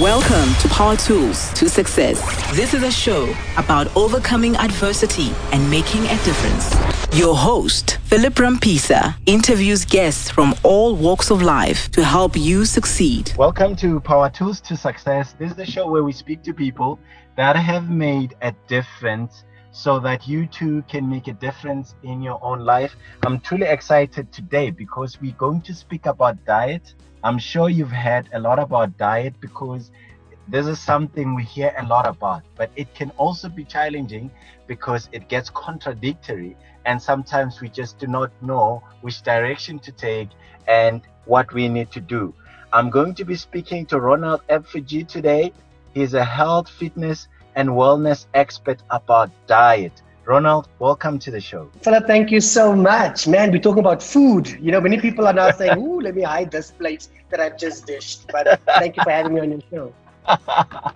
Welcome to Power Tools to Success. This is a show about overcoming adversity and making a difference. Your host, Philip Rampisa, interviews guests from all walks of life to help you succeed. Welcome to Power Tools to Success. This is the show where we speak to people that have made a difference so that you too can make a difference in your own life. I'm truly excited today because we're going to speak about diet I'm sure you've heard a lot about diet because this is something we hear a lot about, but it can also be challenging because it gets contradictory and sometimes we just do not know which direction to take and what we need to do. I'm going to be speaking to Ronald Epfiji today. He's a health, fitness, and wellness expert about diet. Ronald, welcome to the show. Philip, thank you so much. Man, we're talking about food. You know, many people are now saying, ooh, let me hide this plate that I've just dished. But thank you for having me on your show.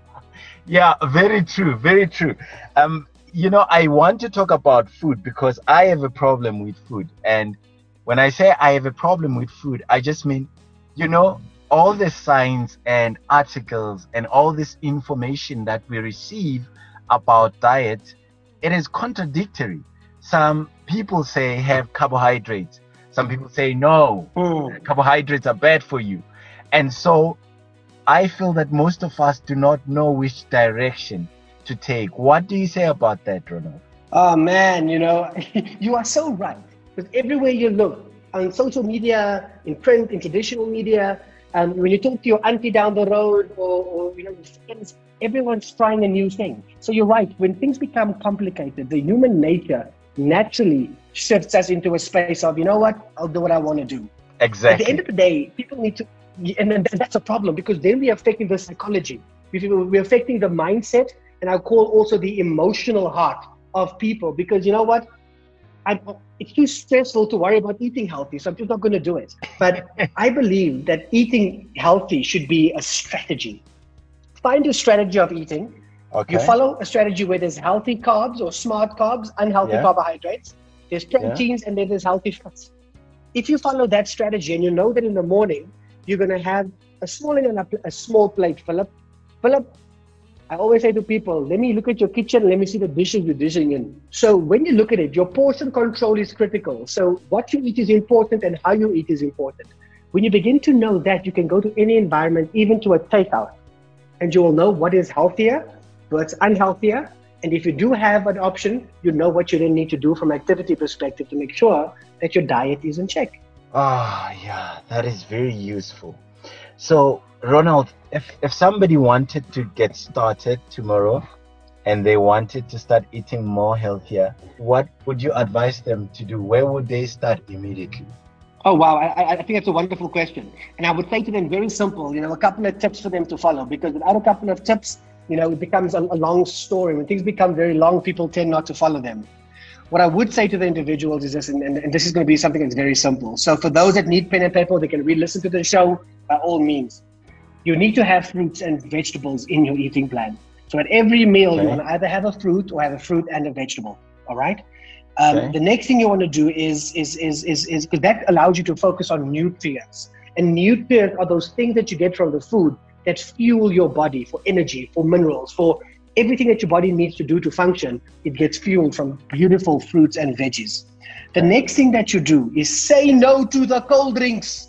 yeah, very true. Very true. Um, you know, I want to talk about food because I have a problem with food. And when I say I have a problem with food, I just mean, you know, all the signs and articles and all this information that we receive about diet it is contradictory. Some people say have carbohydrates. Some people say no, mm. carbohydrates are bad for you. And so I feel that most of us do not know which direction to take. What do you say about that, Ronald? Oh man, you know, you are so right. Because everywhere you look, on social media, in print, in traditional media, um, when you talk to your auntie down the road or, or you know, friends, everyone's trying a new thing. So you're right. When things become complicated, the human nature naturally shifts us into a space of, you know what, I'll do what I want to do. Exactly. At the end of the day, people need to, and then that's a problem because then we're affecting the psychology. We're affecting the mindset, and I call also the emotional heart of people because you know what? I, it's too stressful to worry about eating healthy, so I'm just not going to do it. But I believe that eating healthy should be a strategy find a strategy of eating. Okay. You follow a strategy where there's healthy carbs or smart carbs, unhealthy yeah. carbohydrates. There's proteins yeah. and then there's healthy fats. If you follow that strategy and you know that in the morning you're going to have a small and a, a small plate, Philip. Philip, I always say to people, let me look at your kitchen, let me see the dishes you're dishing in. So when you look at it, your portion control is critical. So what you eat is important and how you eat is important. When you begin to know that, you can go to any environment, even to a takeout and you will know what is healthier, what's unhealthier. And if you do have an option, you know what you then need to do from activity perspective to make sure that your diet is in check. Ah, yeah, that is very useful. So, Ronald, if, if somebody wanted to get started tomorrow and they wanted to start eating more healthier, what would you advise them to do? Where would they start immediately? Oh, wow. I, I think that's a wonderful question. And I would say to them, very simple, you know, a couple of tips for them to follow because without a couple of tips, you know, it becomes a, a long story. When things become very long, people tend not to follow them. What I would say to the individuals is this, and, and, and this is going to be something that's very simple. So for those that need pen and paper, they can re-listen to the show by all means. You need to have fruits and vegetables in your eating plan. So at every meal, okay. you want to either have a fruit or have a fruit and a vegetable. All right. Um, okay. The next thing you want to do is is is is is because that allows you to focus on nutrients, and nutrients are those things that you get from the food that fuel your body for energy, for minerals, for everything that your body needs to do to function. It gets fueled from beautiful fruits and veggies. The next thing that you do is say no to the cold drinks.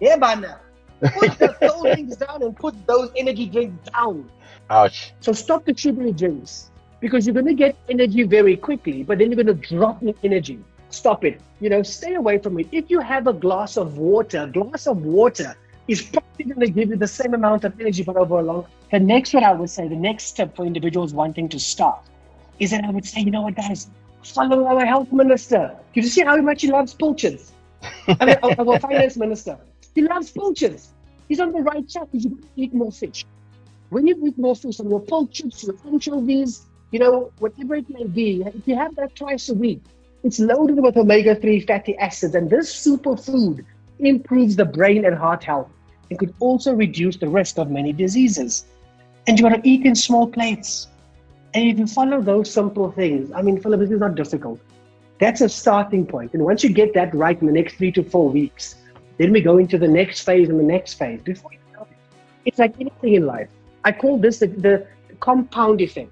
Yeah, bana. Put the cold drinks down and put those energy drinks down. Ouch. So stop the sugary drinks because you're going to get energy very quickly, but then you're going to drop the energy. Stop it. You know, stay away from it. If you have a glass of water, a glass of water is probably going to give you the same amount of energy, but over a long. The next one I would say, the next step for individuals wanting to start, is that I would say, you know what, guys, follow our health minister. You see how much he loves pilchards. I mean, our finance minister. He loves pilchards. He's on the right track because you eat more fish. When you eat more fish, on your pilchards, your anchovies, you know, whatever it may be, if you have that twice a week, it's loaded with omega 3 fatty acids. And this superfood improves the brain and heart health and could also reduce the risk of many diseases. And you want to eat in small plates. And if you follow those simple things, I mean, Philip, this is not difficult. That's a starting point. And once you get that right in the next three to four weeks, then we go into the next phase and the next phase. Before you know it, It's like anything in life. I call this the, the compound effect.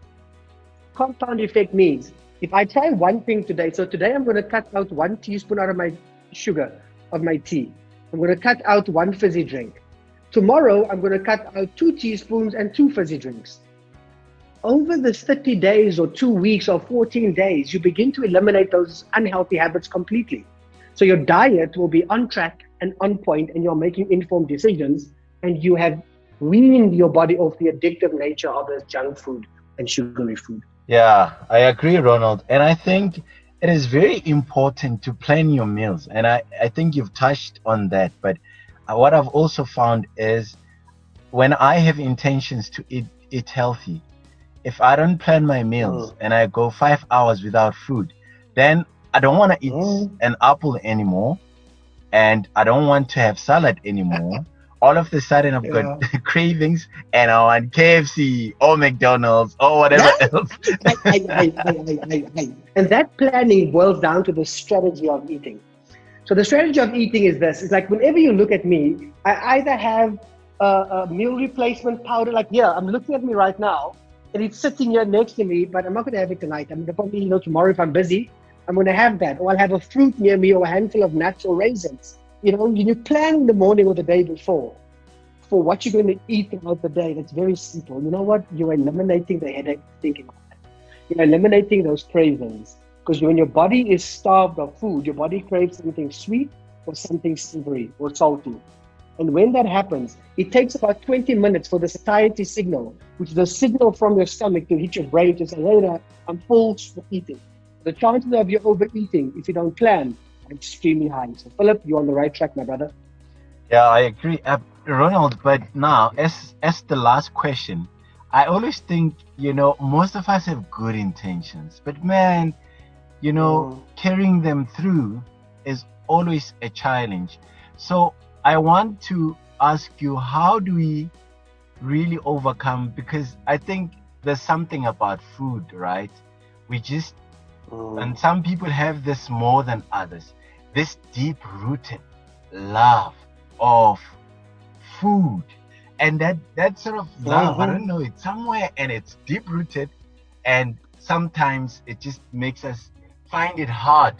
Compound effect means if I try one thing today, so today I'm going to cut out one teaspoon out of my sugar of my tea. I'm going to cut out one fizzy drink. Tomorrow, I'm going to cut out two teaspoons and two fizzy drinks. Over the 30 days or two weeks or 14 days, you begin to eliminate those unhealthy habits completely. So your diet will be on track and on point, and you're making informed decisions, and you have weaned your body off the addictive nature of this junk food and sugary food. Yeah, I agree, Ronald. And I think it is very important to plan your meals. And I, I think you've touched on that. But what I've also found is when I have intentions to eat, eat healthy, if I don't plan my meals mm. and I go five hours without food, then I don't want to eat mm. an apple anymore. And I don't want to have salad anymore. all of a sudden I've yeah. got cravings and I want KFC or McDonald's or whatever else. and that planning boils down to the strategy of eating. So the strategy of eating is this: it's like whenever you look at me, I either have a, a meal replacement powder, like yeah, I'm looking at me right now, and it's sitting here next to me, but I'm not going to have it tonight. I'm going to probably, you know, tomorrow if I'm busy, I'm going to have that, or I'll have a fruit near me, or a handful of nuts or raisins you know, you plan the morning or the day before for what you're going to eat throughout the day. That's very simple. You know what? You're eliminating the headache thinking. You're eliminating those cravings. Because when your body is starved of food, your body craves something sweet or something savory or salty. And when that happens, it takes about 20 minutes for the satiety signal, which is a signal from your stomach to hit your brain to say, hey, I'm full for eating. The chances of you overeating, if you don't plan, are extremely high. So, Philip, you're on the right track, my brother. Yeah, I agree, uh, Ronald. But now, as as the last question, I always think you know most of us have good intentions, but man, you know, mm. carrying them through is always a challenge. So I want to ask you, how do we really overcome? Because I think there's something about food, right? We just mm. and some people have this more than others. This deep rooted love of food. And that that sort of love i don't know it's somewhere and it's deep rooted and sometimes it just makes us find it hard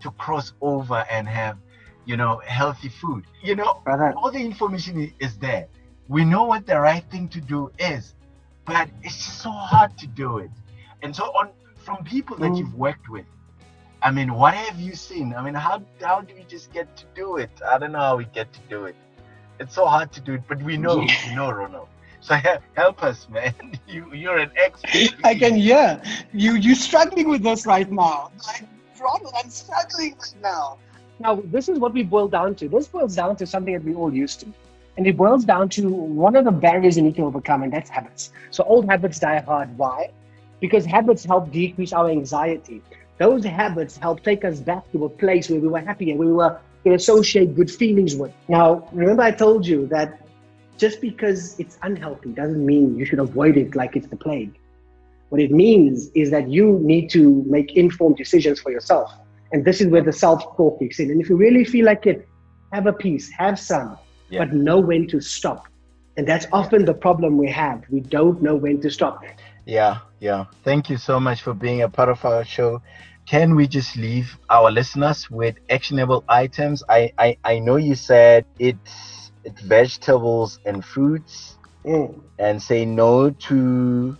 to cross over and have you know healthy food. You know Brother. all the information is there. We know what the right thing to do is but it's just so hard to do it. And so on from people that mm. you've worked with I mean, what have you seen? I mean, how how do we just get to do it? I don't know how we get to do it. It's so hard to do it, but we know, yeah. we know, Ronald. So help us, man. You you're an expert. I can hear you. You're struggling with this right now. Like, Ronald, I'm struggling right now. Now, this is what we boil down to. This boils down to something that we all used to. And it boils down to one of the barriers you need to overcome, and that's habits. So old habits die hard. Why? Because habits help decrease our anxiety. Those habits help take us back to a place where we were happy and we were can associate good feelings with. Now, remember I told you that just because it's unhealthy doesn't mean you should avoid it like it's the plague. What it means is that you need to make informed decisions for yourself. And this is where the self talk kicks in. And if you really feel like it, have a piece, have some, yeah. but know when to stop. And that's often the problem we have. We don't know when to stop. Yeah, yeah. Thank you so much for being a part of our show. Can we just leave our listeners with actionable items? I, I, I know you said it's, it's vegetables and fruits mm. and say no to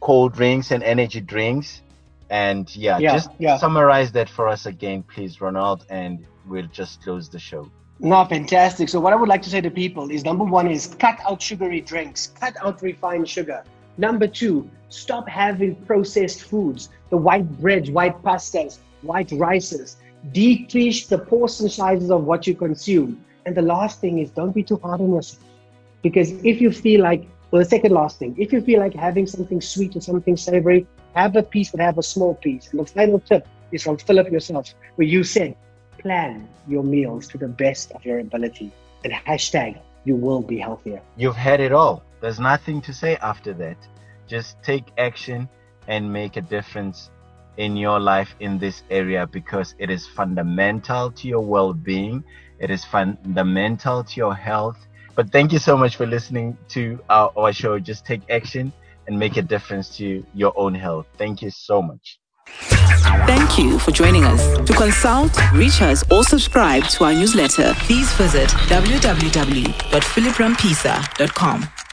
cold drinks and energy drinks. And yeah, yeah just yeah. summarize that for us again, please, Ronald, and we'll just close the show. No, fantastic. So what I would like to say to people is number one is cut out sugary drinks, cut out refined sugar. Number two, stop having processed foods, the white breads, white pastas, white rices. Decrease the portion sizes of what you consume. And the last thing is don't be too hard on yourself. Because if you feel like, well, the second last thing, if you feel like having something sweet or something savory, have a piece, but have a small piece. And the final tip is from Philip yourself, where you said, plan your meals to the best of your ability. And hashtag, you will be healthier. You've had it all. There's nothing to say after that. Just take action and make a difference in your life in this area because it is fundamental to your well being, it is fundamental to your health, But thank you so much for listening to our, our show. Just take action and make a difference to your own health. Thank you so much. Thank you for joining us. To consult, reach us, or subscribe to our newsletter, please visit www.philiprampisa.com.